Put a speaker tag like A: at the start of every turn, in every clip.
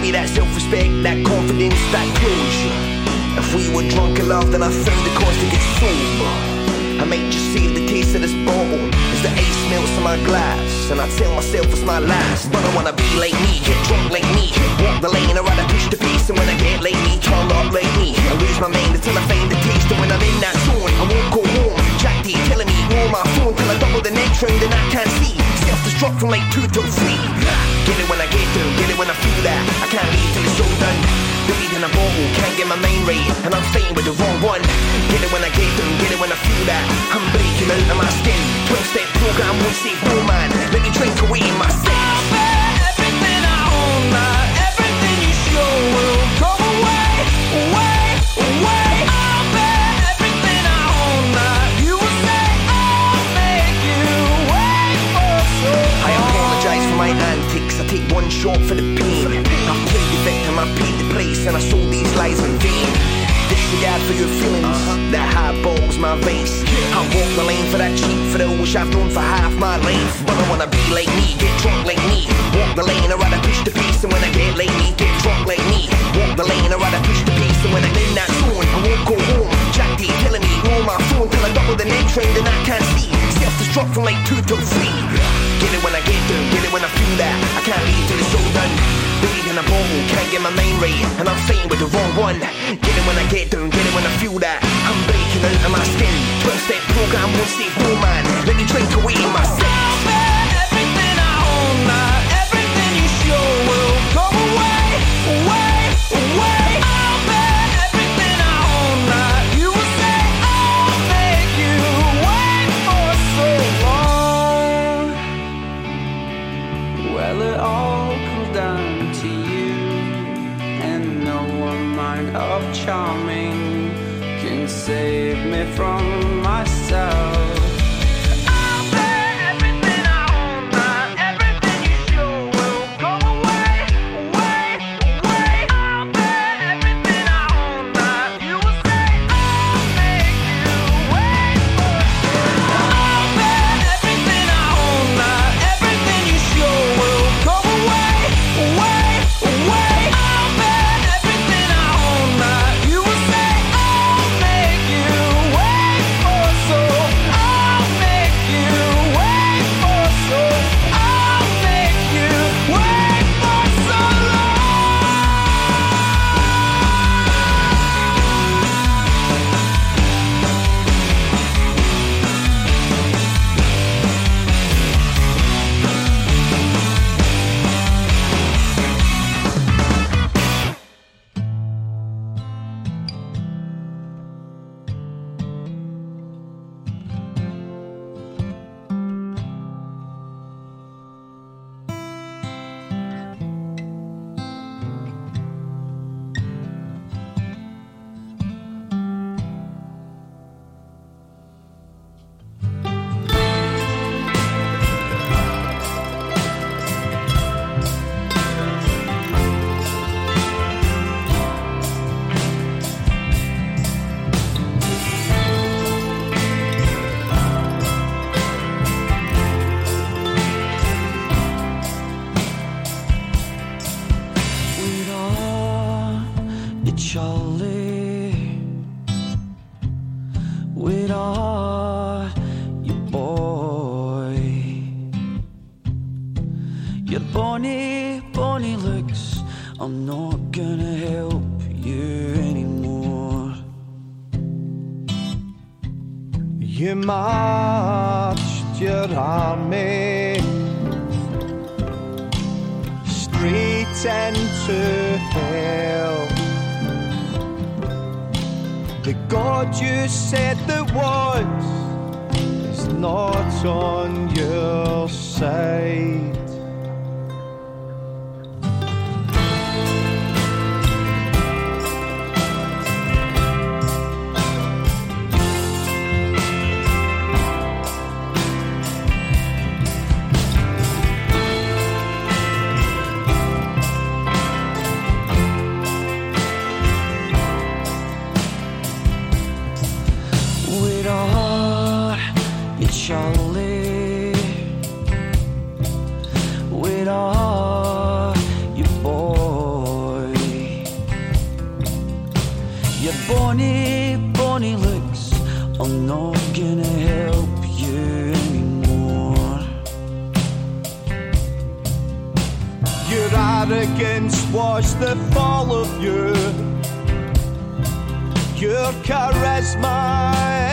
A: Give me that self-respect, that confidence, that closure. If we were drunk in love, then I found the cost to get sober. I may just see the taste of this bottle as the ace melts in my glass. And I tell myself it's my last. But I wanna be like me, get drunk like me. Walk the lane, I'd rather push the pace. And when I get like me, turn up like me. I lose my mind until I find the taste. And when I'm in that zone, I won't go roll my phone till I double the next round and I can't see. Self-destruct from like two till three. Get it when I get down, get it when I feel that. I can't leave till it's all done. Buried in a bottle, can't get my main right, and I'm fighting with the wrong one. Get it when I get down, get it when I feel that. I'm breaking out of my skin. 12 step program won't save man. Let me drink away my sins.
B: I
A: shot for the pain. I've played the victim, I paid the price, and I sold these lies in vain. Disregard for your feelings, uh-huh. that high balls my race. I walk the lane for that cheap thrill, which I've known for half my life. But I wanna be like me, get drunk like me. Walk the lane, I'd rather push the pace, and when I get like me, get drunk like me. Walk the lane, I'd rather push the pace, and when I'm in that zone, I won't go home. Jack D killing me, roll my phone till I double the next round and I can't see. Self-destruct from like two till three. Get it when I get down, get it when I feel that. I can't leave till it's all done. Buried in a bottle, can't get my main right, and I'm fighting with the wrong one. Get it when I get down, get it when I feel that. I'm breaking out of my skin. 12 step program won't save no man. Let me drink away my sins.
B: Your Charlie, with all your boy, your bonny, bonny looks. I'm not gonna help you anymore.
C: You marched your army straight into hell. God you said that was is not on your side. Watch the fall of you. Your charisma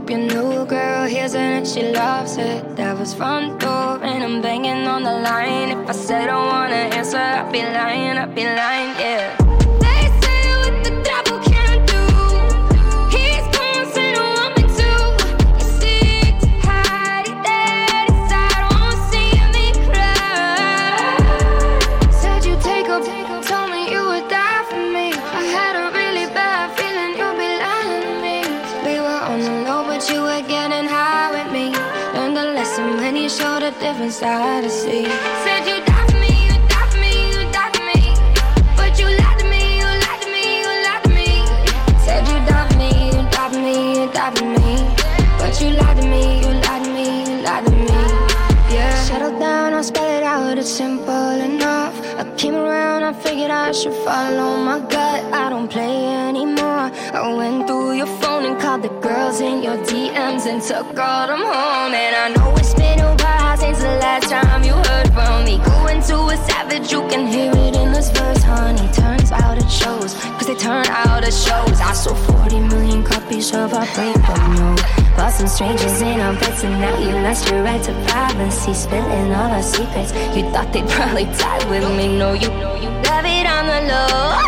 D: Hope your new girl hears it and she loves it. Devil's front door, and I'm banging on the line. If I said I wanna answer, I'd be lying, I'd be lying, yeah. said I should follow my gut. I don't play anymore. I went through your phone and called the girls in your DMs and took all them home. And I know it's been a while since the last time you heard from me. Going to a savage, you can hear it in this verse, honey. Turns out it shows cause they turn out of shows. I sold 40 million copies of our paper no. Bought some strangers in our beds, and now you lost your right to privacy. Spilling all our secrets. You thought they'd probably die with me. No, you know you love it on the low.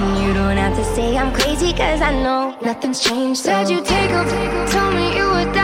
D: And you don't have to say I'm crazy, cause I know nothing's changed. Said you take off, told me you would die.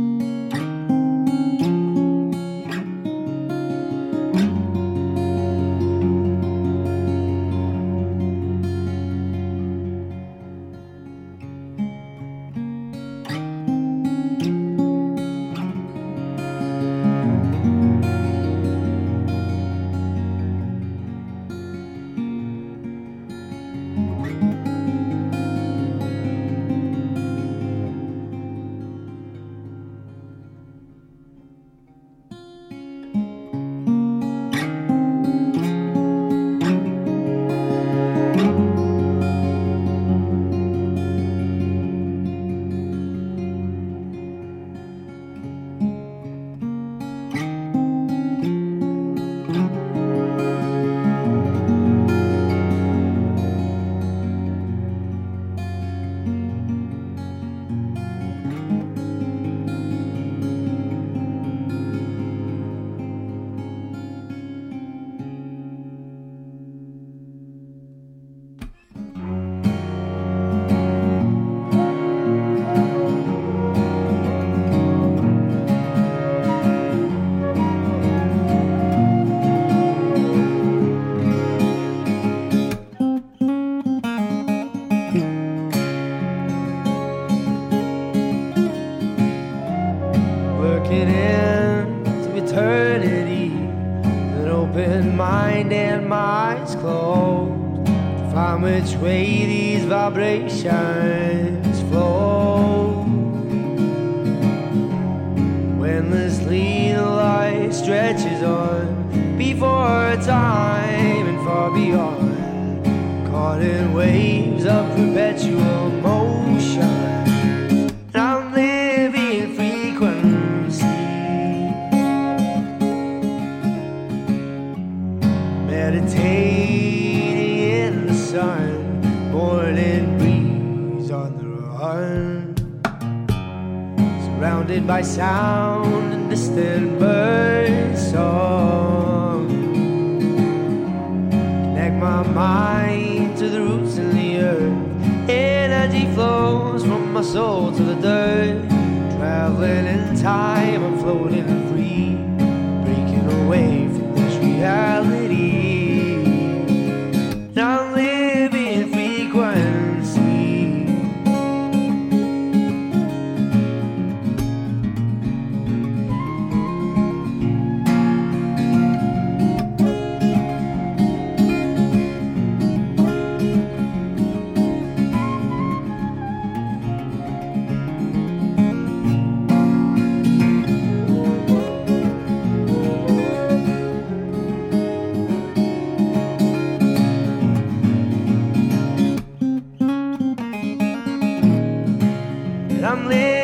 C: These lonely.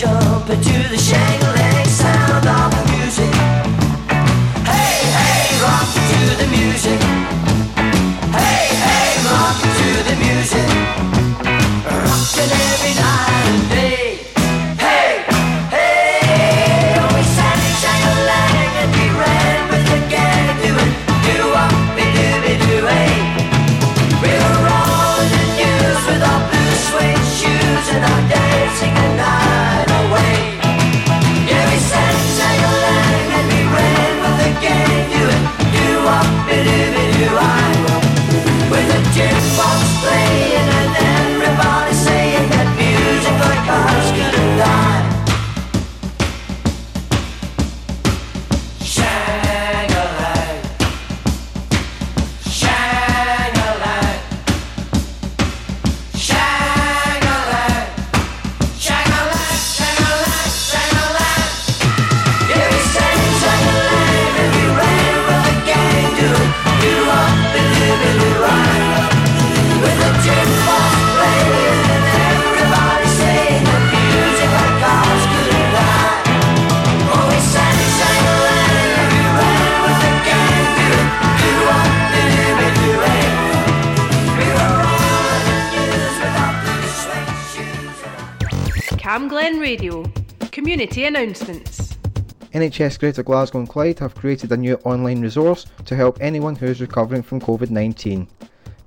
C: jump into the
E: shangle.
F: Cam Glen Radio. Community announcements.
G: NHS Greater Glasgow and Clyde have created a new online resource to help anyone who is recovering from COVID 19,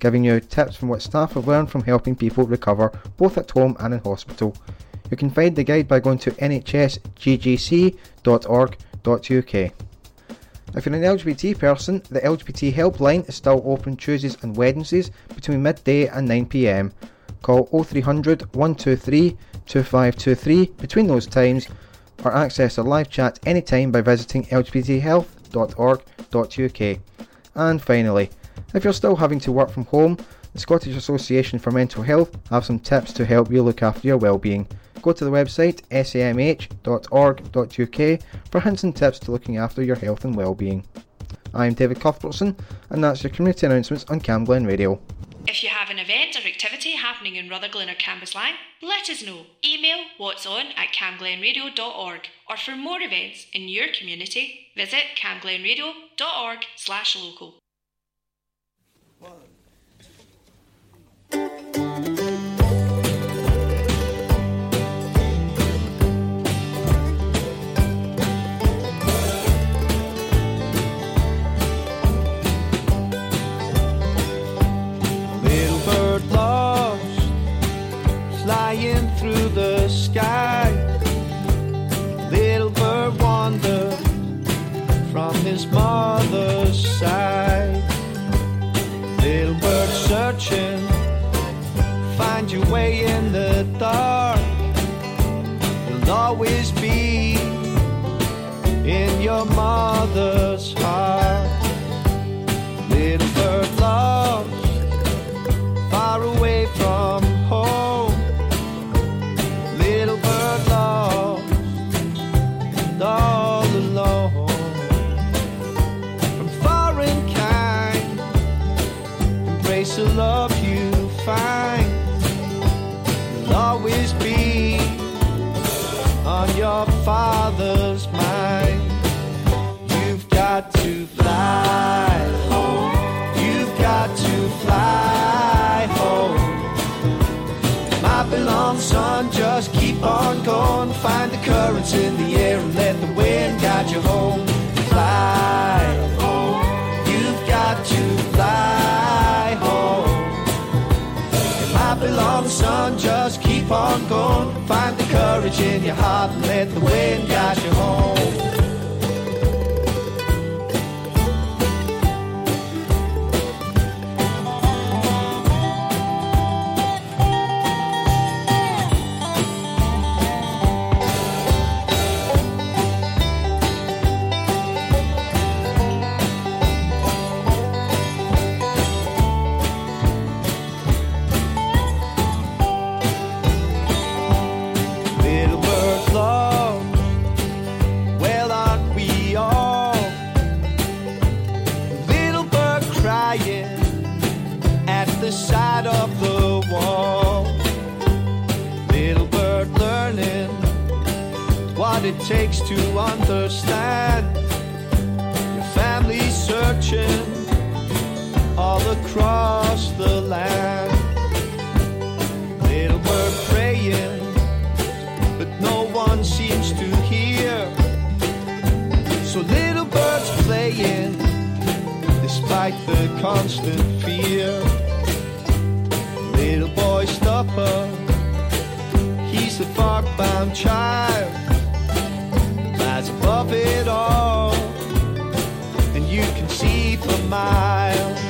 G: giving you tips from what staff have learned from helping people recover both at home and in hospital. You can find the guide by going to nhsggc.org.uk. If you're an LGBT person, the LGBT helpline is still open Tuesdays and Wednesdays between midday and 9pm Call 0300 123 2523 between those times or access a live chat anytime by visiting lgbthealth.org.uk. And finally, if you're still having to work from home, the Scottish Association for Mental Health have some tips to help you look after your well-being. Go to the website samh.org.uk for hints and tips to looking after your health and well-being. I'm David Cuthbertson, and that's your community announcements on Camglen Radio.
H: If you have an event or activity happening in Rutherglen or Cambuslang, let us know. Email what's on at camglenradio.org or for more events in your community, visit camglenradio.org slash local.
C: Mother's heart. Little bird lost far away from home. Little bird lost all alone. From foreign kind, embrace the love you find. Will always be on your father's on going. Find the currents in the air and let the wind guide you home. Fly home. You've got to fly home. My beloved son, just keep on going. Find the courage in your heart and let the wind guide you home. Takes to understand. Your family searching all across the land. Little bird praying but no one seems to hear. So little birds playing, despite the constant fear. Little boy stopper, he's the fog-bound child, flies above it all, and you can see for miles.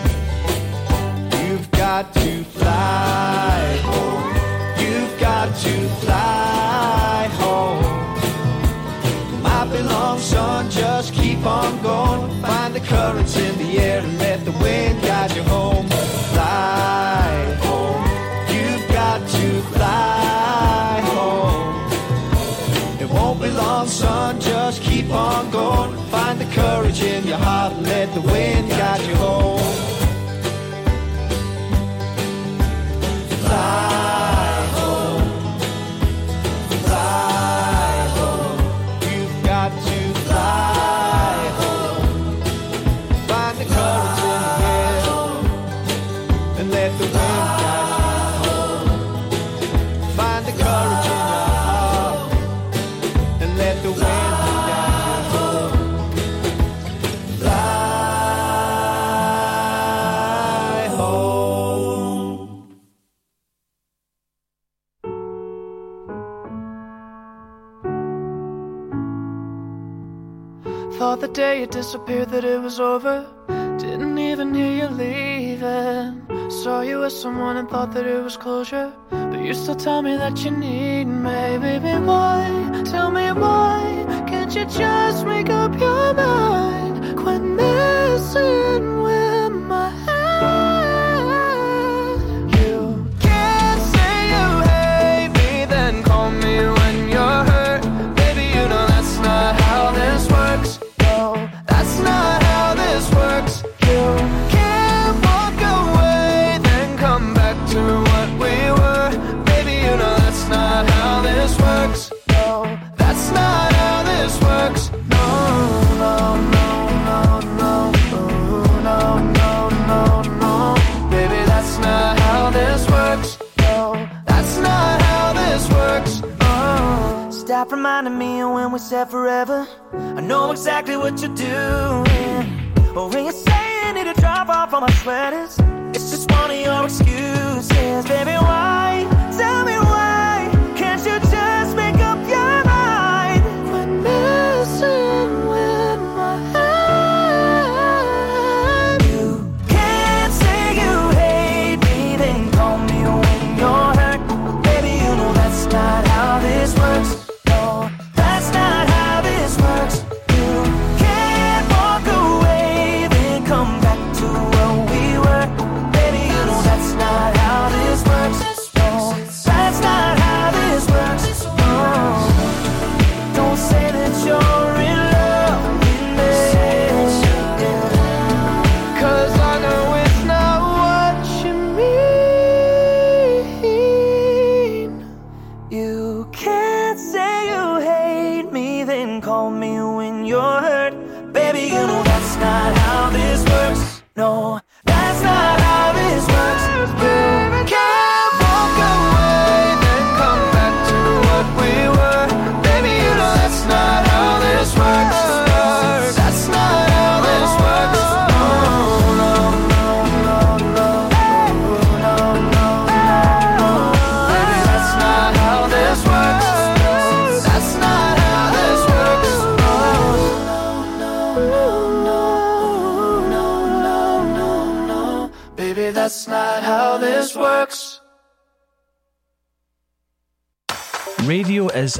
C: You've got to fly home. You've got to fly home. My beloved son, just keep on going. Find the currents in the air and let the wind guide you home. Fly home. You've got to fly home. It won't be long, son, keep on going. Find the courage in your heart and let the wind guide you home.
I: Thought the day you disappeared that it was over. Didn't even hear you leaving. Saw you with someone and thought that it was closure. But you still tell me that you need me, baby. Why? Tell me why? Can't you just make up your mind? Quit messing forever. I know exactly what you're doing. But when you say you need to drop off all my sweaters, it's just one of your excuses. Baby, why? Tell me why?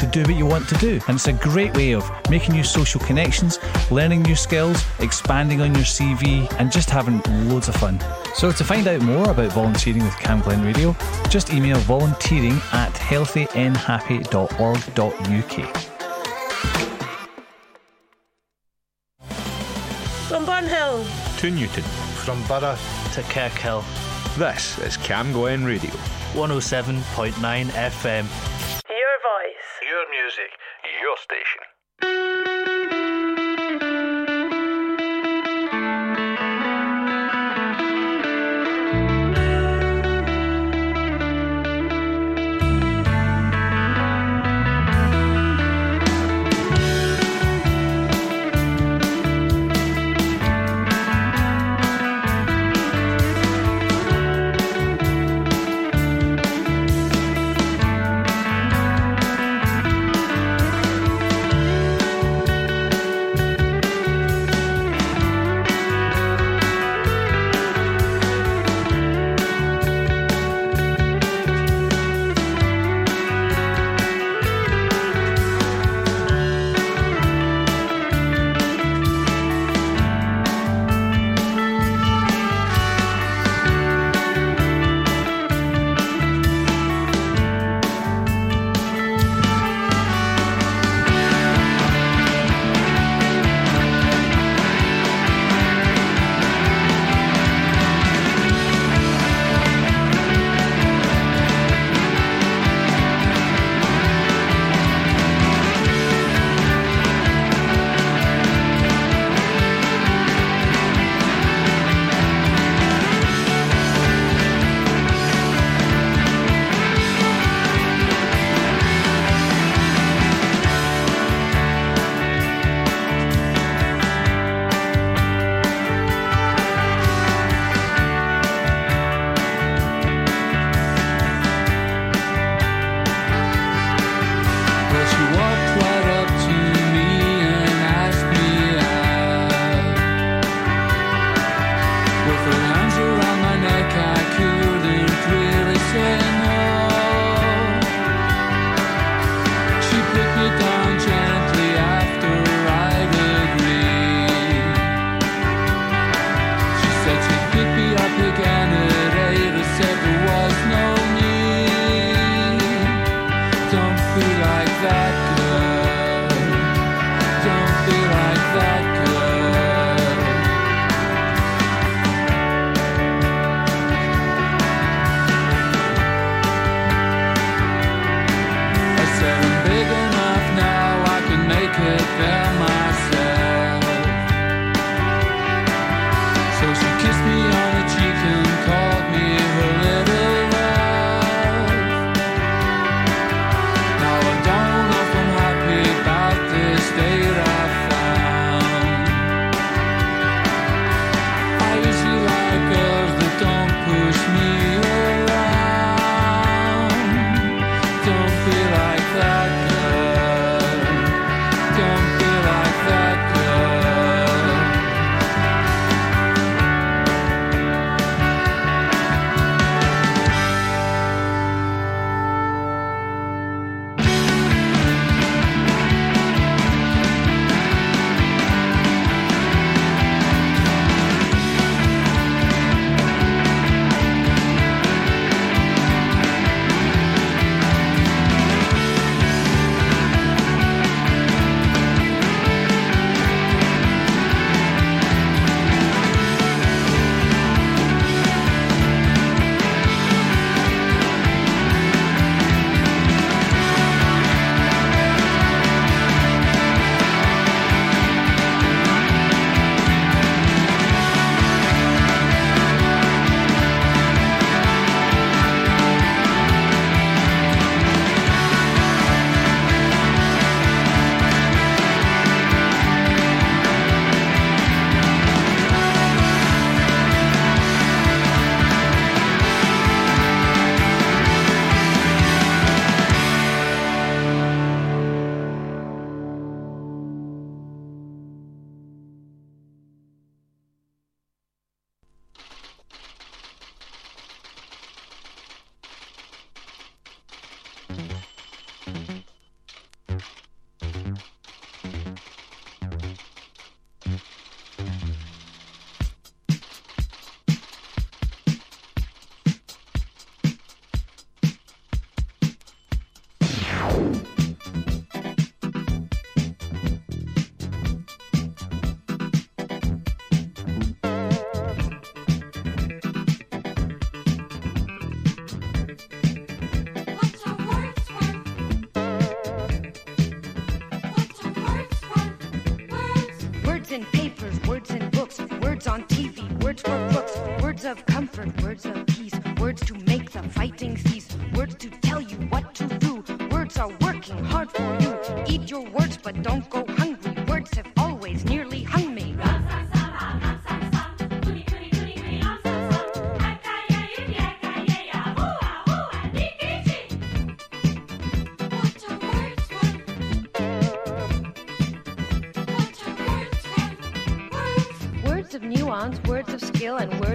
J: to do what you want to do. And it's a great way of making new social connections, learning new skills, expanding on your CV, and just having loads of fun. So to find out more about volunteering with Cam Glen Radio, just email volunteering at healthynhappy.org.uk.
K: From Burnhill
L: to Newton.
M: From Burgh
K: to Kirkhill.
L: This is Cam Glen Radio.
K: 107.9 FM. Your voice.
M: Your music. Your station.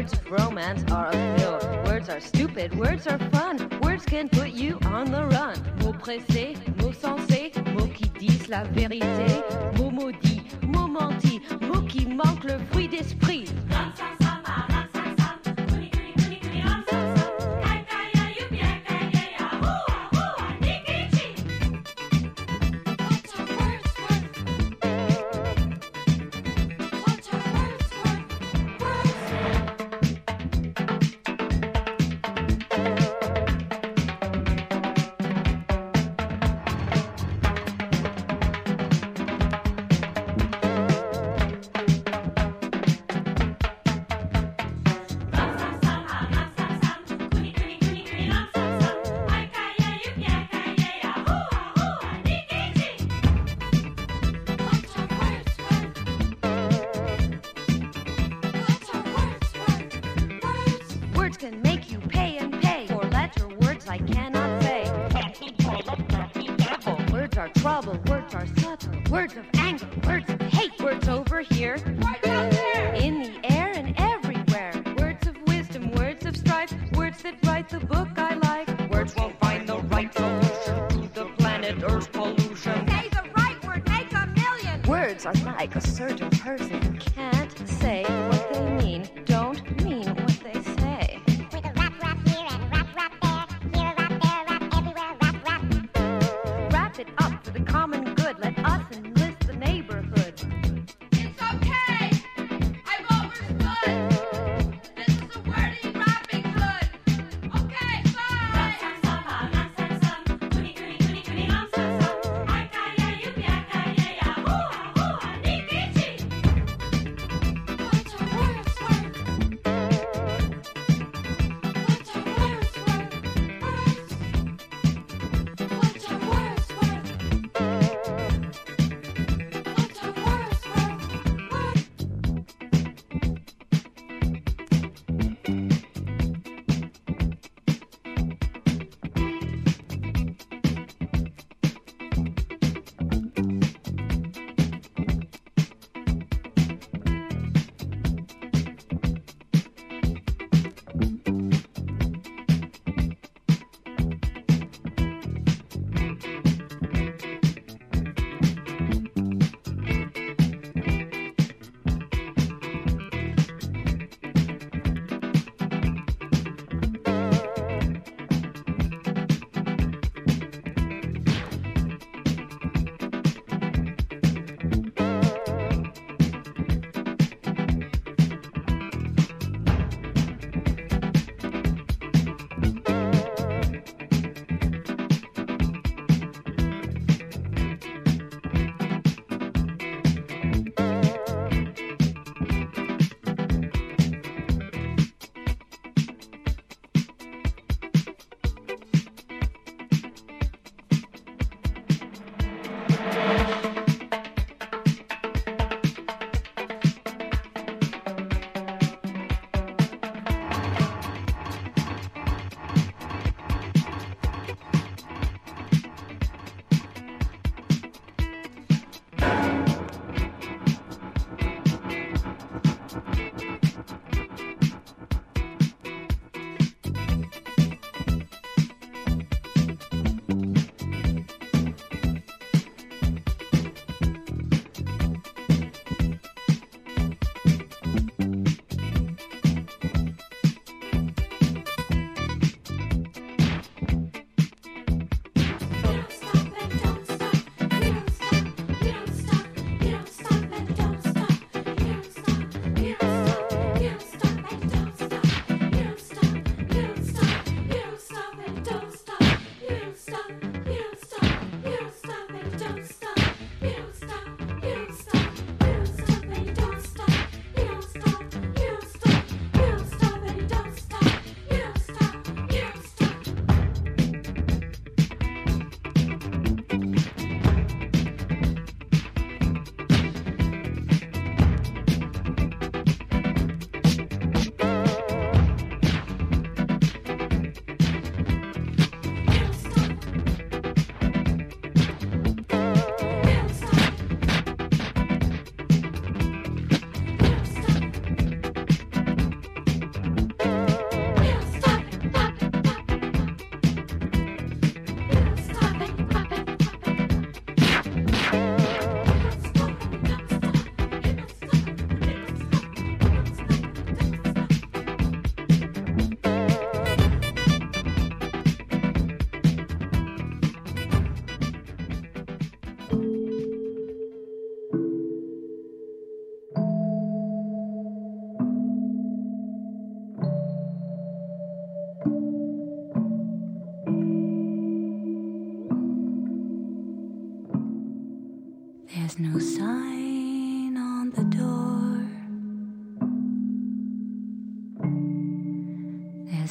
N: words of romance are a Words are stupid, words are fun. Words can put you on the run. Mots pressés, mots sensés, mots qui disent la vérité. Mots maudits, mots mentis, mots qui manquent le fruit d'esprit.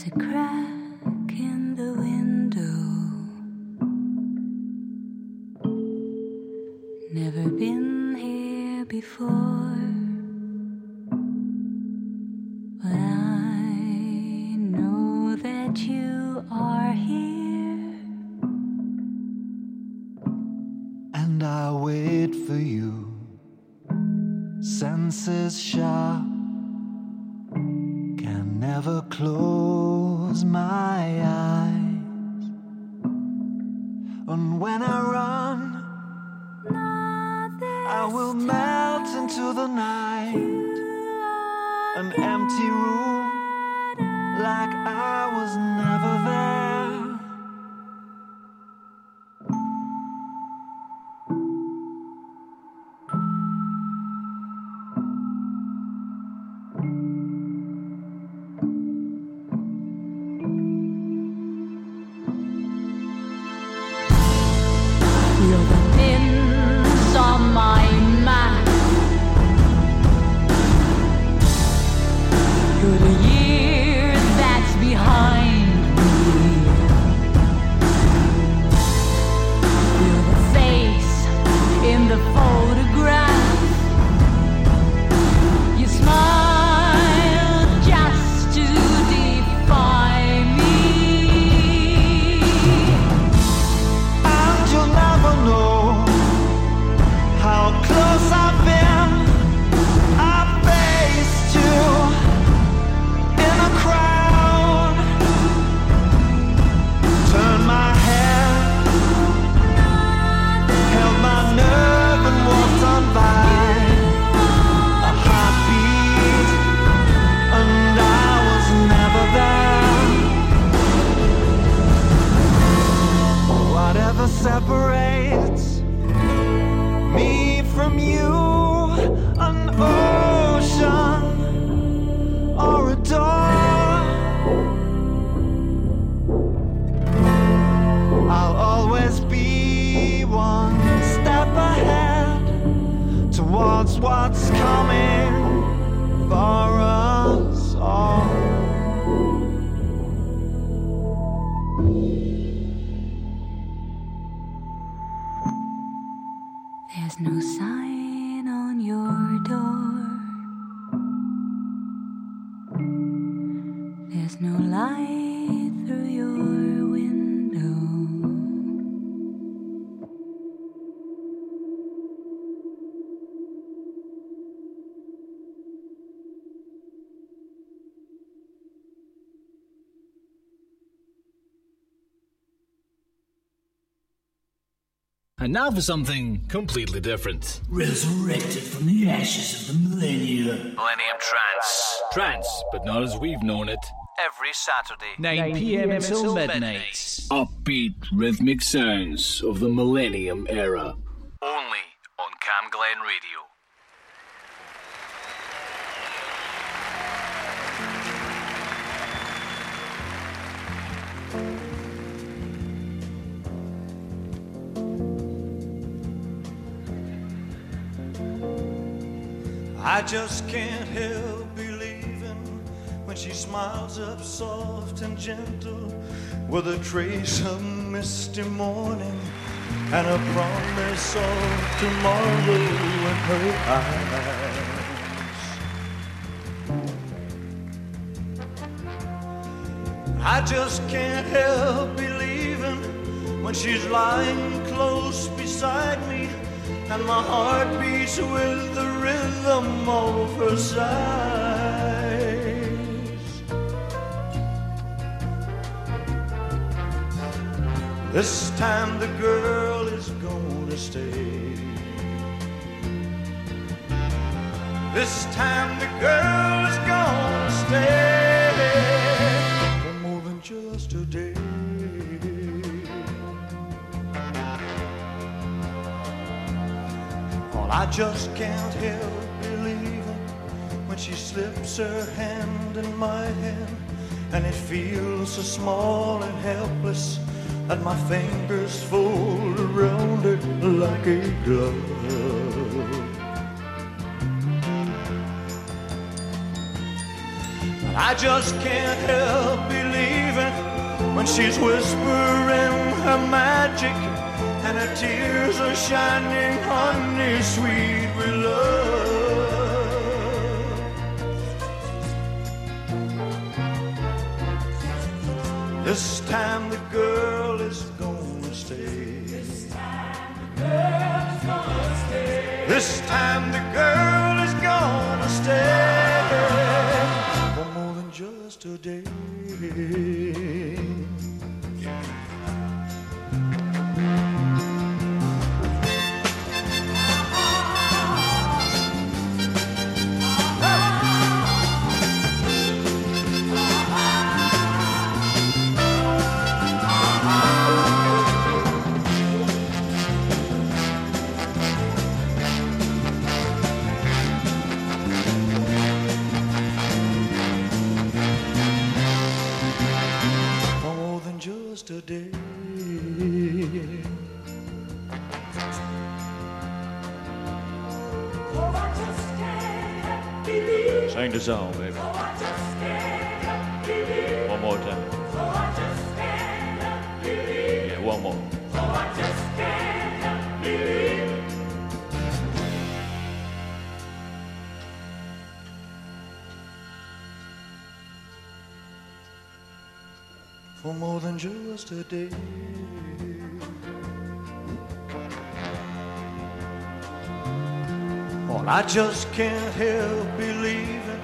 O: There's a
P: And
Q: now for something completely different.
R: Resurrected from the ashes of the millennium.
Q: Millennium Trance. Trance, but not as we've known it.
S: Every Saturday,
Q: 9 p.m. until midnight. Upbeat, rhythmic sounds of the Millennium era.
S: Only on Cam Glen Radio.
P: I just can't help believing when she smiles up soft and gentle with a trace of misty morning and a promise of tomorrow in her eyes. I just can't help believing when she's lying close beside me and my heart beats with the rhythm of her sighs. This time the girl is gonna stay. This time the girl is gonna stay I just can't help believing when she slips her hand in my hand and it feels so small and helpless and my fingers fold around it like a glove. I just can't help believing when she's whispering her magic her tears are shining honey sweet with love. This time the girl is gonna stay. This time the girl is gonna stay. This time the girl is gonna stay for more than just a day. Than just a day. Well, I just can't help believing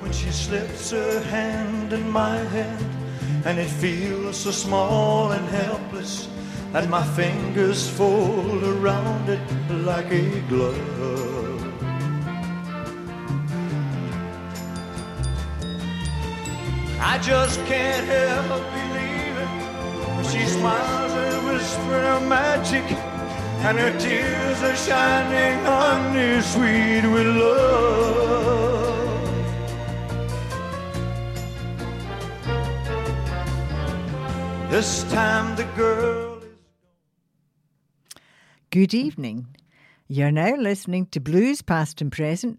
P: when she slips her hand in my hand, and it feels so small and helpless and my fingers fold around it like a glove. I just can't help smiles and whispers her magic, and her tears are shining honey sweet with love. This time the girl.
T: Good evening. You're now listening to Blues Past and Present